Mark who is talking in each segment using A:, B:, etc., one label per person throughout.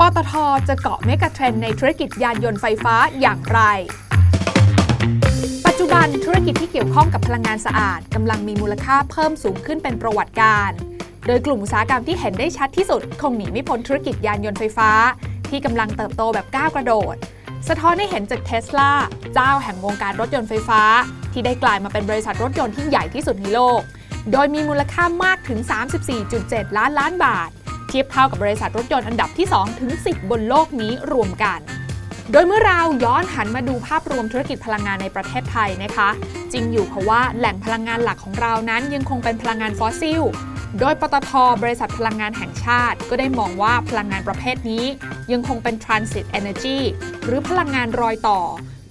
A: ปตทจะเกาะเมกะเทรนในธุรกิจยานยนต์ไฟฟ้าอย่างไร ปัจจุบันธุรกิจที่เกี่ยวข้องกับพลังงานสะอาดกำลังมีมูลค่าเพิ่มสูงขึ้นเป็นประวัติการ โดยกลุ่มอุตสาหกรรมที่เห็นได้ชัดที่สุด คงหนีไม่พ้นธุรกิจยานยนต์ไฟฟ้า ที่กำลังเติบโตแบบก้าวกระโดด สะท้อนให้เห็นจากเทสลาเจ้าแห่งวงการรถยนต์ไฟฟ้า ที่ได้กลายมาเป็นบริษัทรถยนต์ที่ใหญ่ที่สุดในโลก โดยมีมูลค่ามากถึง 34.7 ล้านล้านบาท ทียบเท่ากับบริษัทรถยนต์อันดับที่ 2 ถึง 10 บนโลกนี้รวมกัน โดยเมื่อเราย้อนหันมาดูภาพรวมธุรกิจพลังงานในประเทศไทยนะคะ จริงอยู่เพราะว่าแหล่งพลังงานหลักของเรานั้นยังคงเป็นพลังงานฟอสซิล โดยปตทบริษัทพลังงานแห่งชาติ ก็ได้มองว่าพลังงานประเภทนี้ ยังคงเป็น transit energy หรือพลังงานรอยต่อ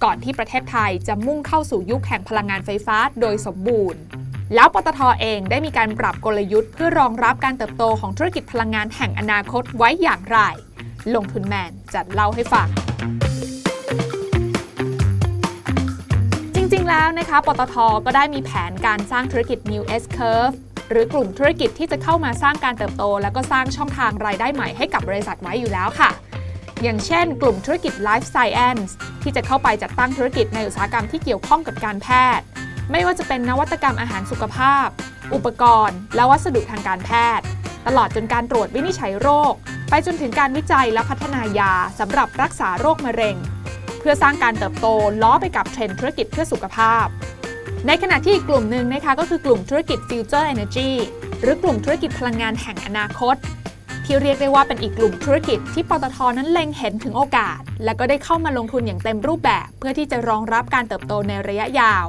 A: ก่อนที่ประเทศไทยจะมุ่งเข้าสู่ยุคแห่งพลังงานไฟฟ้าโดยสมบูรณ์ แล้วปตทเองได้มีการปรับกลยุทธ์เพื่อรองรับการเติบโตของธุรกิจพลังงานแห่งอนาคตไว้อย่างไร ลงทุนแมนจัดเล่าให้ฟังจริง ๆ แล้วนะคะ ปตท ก็ได้มีแผนการสร้างธุรกิจ New S Curve หรือกลุ่มธุรกิจที่จะเข้ามาสร้างการเติบโต แล้วก็สร้างช่องทางรายได้ใหม่ให้กับบริษัทไว้อยู่แล้วค่ะ อย่างเช่น กลุ่มธุรกิจ Life Science ที่จะเข้าไปจัดตั้งธุรกิจในอุตสาหกรรมที่เกี่ยวข้องกับการแพทย์ ไม่ว่าจะเป็นนวัตกรรมอาหารสุขภาพ อุปกรณ์ และวัสดุทางการแพทย์ ตลอดจนการตรวจวินิจฉัยโรค ไปจนถึงการวิจัยและพัฒนายาสำหรับรักษาโรคมะเร็ง เพื่อสร้างการเติบโตล้อไปกับเทรนด์ธุรกิจเพื่อสุขภาพ ในขณะที่อีกกลุ่มหนึ่งนะคะก็คือกลุ่มธุรกิจ Future Energy หรือกลุ่มธุรกิจพลังงานแห่งอนาคตที่เรียกได้ว่าเป็นอีกกลุ่มธุรกิจที่ปตทนั้นเล็งเห็นถึงโอกาส และก็ได้เข้ามาลงทุนอย่างเต็มรูปแบบ เพื่อที่จะรองรับการเติบโตในระยะยาว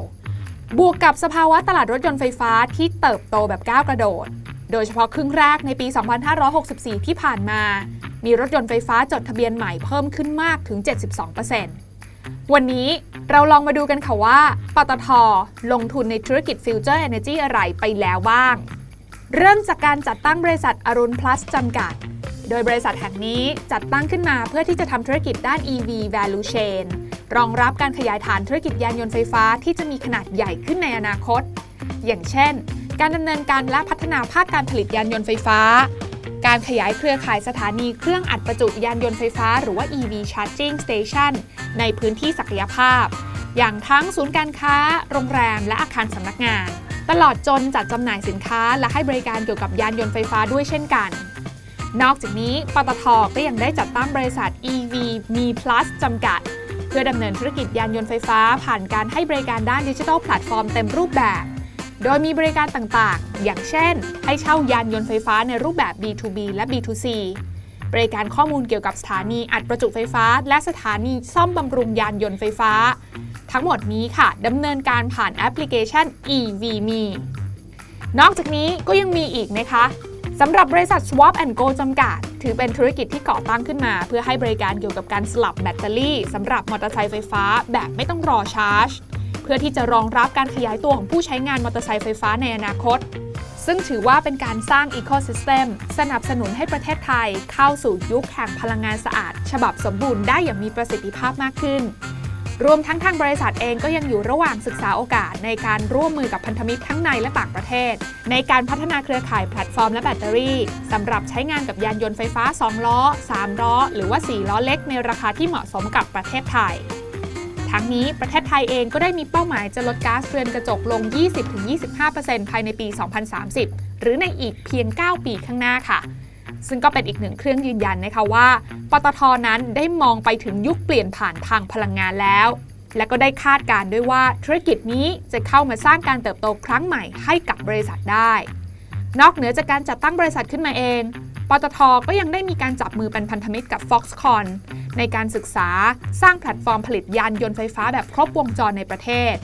A: บวกกับสภาวะตลาดรถยนต์ไฟฟ้าที่เติบโตแบบก้าวกระโดด โดยเฉพาะครึ่งแรกในปี 2564 ที่ผ่านมา มีรถยนต์ไฟฟ้าจดทะเบียนใหม่เพิ่มขึ้นมากถึง 72%วันนี้เราลองมาดูกันค่ะว่า ปตท ลงทุนในธุรกิจ Future Energy อะไรไปแล้วบ้าง เริ่มจากการจัดตั้งบริษัทอรุณ plus จำกัด โดยบริษัทแห่งนี้จัดตั้งขึ้นมาเพื่อที่จะทำธุรกิจด้าน EV value chain รองรับการขยายฐานธุรกิจยานยนต์ไฟฟ้าที่จะมีขนาดใหญ่ขึ้นในอนาคต อย่างเช่น การดำเนินการและพัฒนาภาคการผลิตยานยนต์ไฟฟ้า การขยายเครือข่ายสถานีเครื่องอัดประจุยานยนต์ไฟฟ้า หรือว่า EV charging station ในพื้นที่ศักยภาพ อย่างทั้งศูนย์การค้า โรงแรม และอาคารสำนักงาน ตลอดจนจัดจำหน่ายสินค้า และให้บริการเกี่ยวกับยานยนต์ไฟฟ้าด้วยเช่นกันนอกจากนี้ ปตทก็ยังได้จัดตั้งบริษัท EV Me Plus จำกัด เพื่อดำเนินธุรกิจยานยนต์ไฟฟ้า ผ่านการให้บริการด้านดิจิทัลแพลตฟอร์มเต็มรูปแบบ โดยมีบริการต่างๆ อย่างเช่น ให้เช่ายานยนต์ไฟฟ้าในรูปแบบ B2B และ B2C บริการข้อมูลเกี่ยวกับสถานีอัดประจุไฟฟ้า และสถานีซ่อมบำรุงยานยนต์ไฟฟ้า ทั้งหมดนี้ค่ะดำเนินการผ่านแอปพลิเคชัน EVMe นอกจากนี้ก็ยังมีอีกนะคะสำหรับบริษัท Swap and Go จำกัด ถือเป็นธุรกิจที่ก่อตั้งขึ้นมา เพื่อให้บริการเกี่ยวกับการสลับแบตเตอรี่สำหรับมอเตอร์ไซค์ไฟฟ้าแบบไม่ต้องรอชาร์จ เพื่อที่จะรองรับการขยายตัวของผู้ใช้งานมอเตอร์ไซค์ไฟฟ้าในอนาคต ซึ่งถือว่าเป็นการสร้าง ecosystem สนับสนุนให้ประเทศไทยเข้าสู่ยุคแห่งพลังงานสะอาด ฉบับสมบูรณ์ได้อย่างมีประสิทธิภาพมากขึ้น รวมทั้งทางบริษัทเองก็ยังอยู่ระหว่างศึกษาโอกาสในการร่วมมือกับพันธมิตรทั้งในและต่างประเทศ ในการพัฒนาเครือข่ายแพลตฟอร์มและแบตเตอรี่สำหรับใช้งานกับยานยนต์ไฟฟ้า 2 ล้อ 3 ล้อ หรือว่า 4 ล้อเล็กในราคาที่เหมาะสมกับประเทศไทยทั้งนี้ประเทศไทยเองก็ได้มีเป้าหมายจะลดก๊าซเรือนกระจกลง 20-25%ภายในปี 2030 หรือในอีกเพียง 9 ปีข้างหน้าค่ะ ซึ่งก็เป็นอีกหนึ่งเครื่องยืนยันนะคะว่า ปตทนั้นได้มองไปถึงยุคเปลี่ยนผ่านทางพลังงานแล้ว และก็ได้คาดการด้วยว่าธุรกิจนี้จะเข้ามาสร้างการเติบโตครั้งใหม่ให้กับบริษัทได้ นอกเหนือจากการจัดตั้งบริษัทขึ้นมาเอง ปตทก็ยังได้มีการจับมือเป็นพันธมิตรกับ Foxconn ในการศึกษาสร้างแพลตฟอร์มผลิตยานยนต์ไฟฟ้าแบบครบวงจรในประเทศ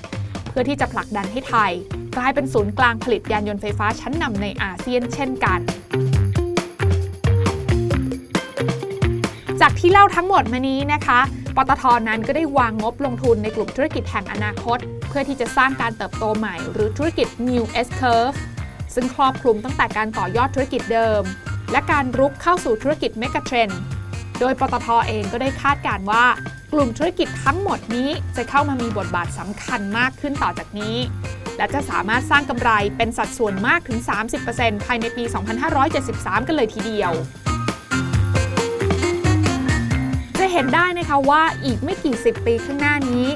A: เพื่อที่จะผลักดันให้ไทย กลายเป็นศูนย์กลางผลิตยานยนต์ไฟฟ้าชั้นนำในอาเซียนเช่นกัน จากที่เล่าทั้งหมดมานี้นะคะ ปตทนั้นก็ได้วางงบลงทุนในกลุ่มธุรกิจแห่งอนาคต เพื่อที่จะสร้างการเติบโตใหม่ หรือธุรกิจ New S Curve ซึ่งครอบคลุมตั้งแต่การต่อยอดธุรกิจเดิม และการรุกเข้าสู่ธุรกิจเมกะเทรนด์โดยปตทเองก็ได้คาดการว่ากลุ่มธุรกิจทั้งหมดนี้จะเข้ามามีบทบาทสำคัญมากขึ้นต่อจากนี้ และจะสามารถสร้างกำไรเป็นสัดส่วนมากถึง 30%ภายในปี 2573 กันเลยทีเดียว เห็นได้นะคะว่าอีกไม่กี่สิบปีข้างหน้านี้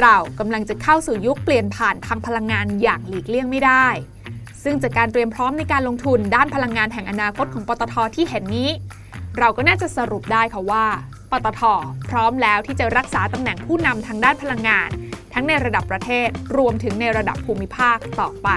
A: เรากำลังจะเข้าสู่ยุคเปลี่ยนผ่านทางพลังงานอย่างหลีกเลี่ยงไม่ได้ ซึ่งจากการเตรียมพร้อมในการลงทุนด้านพลังงานแห่งอนาคตของปตทที่เห็นนี้ เราก็น่าจะสรุปได้ค่ะว่า ปตท พร้อมแล้วที่จะรักษาตำแหน่งผู้นำทางด้านพลังงาน ทั้งในระดับประเทศรวมถึงในระดับภูมิภาคต่อไป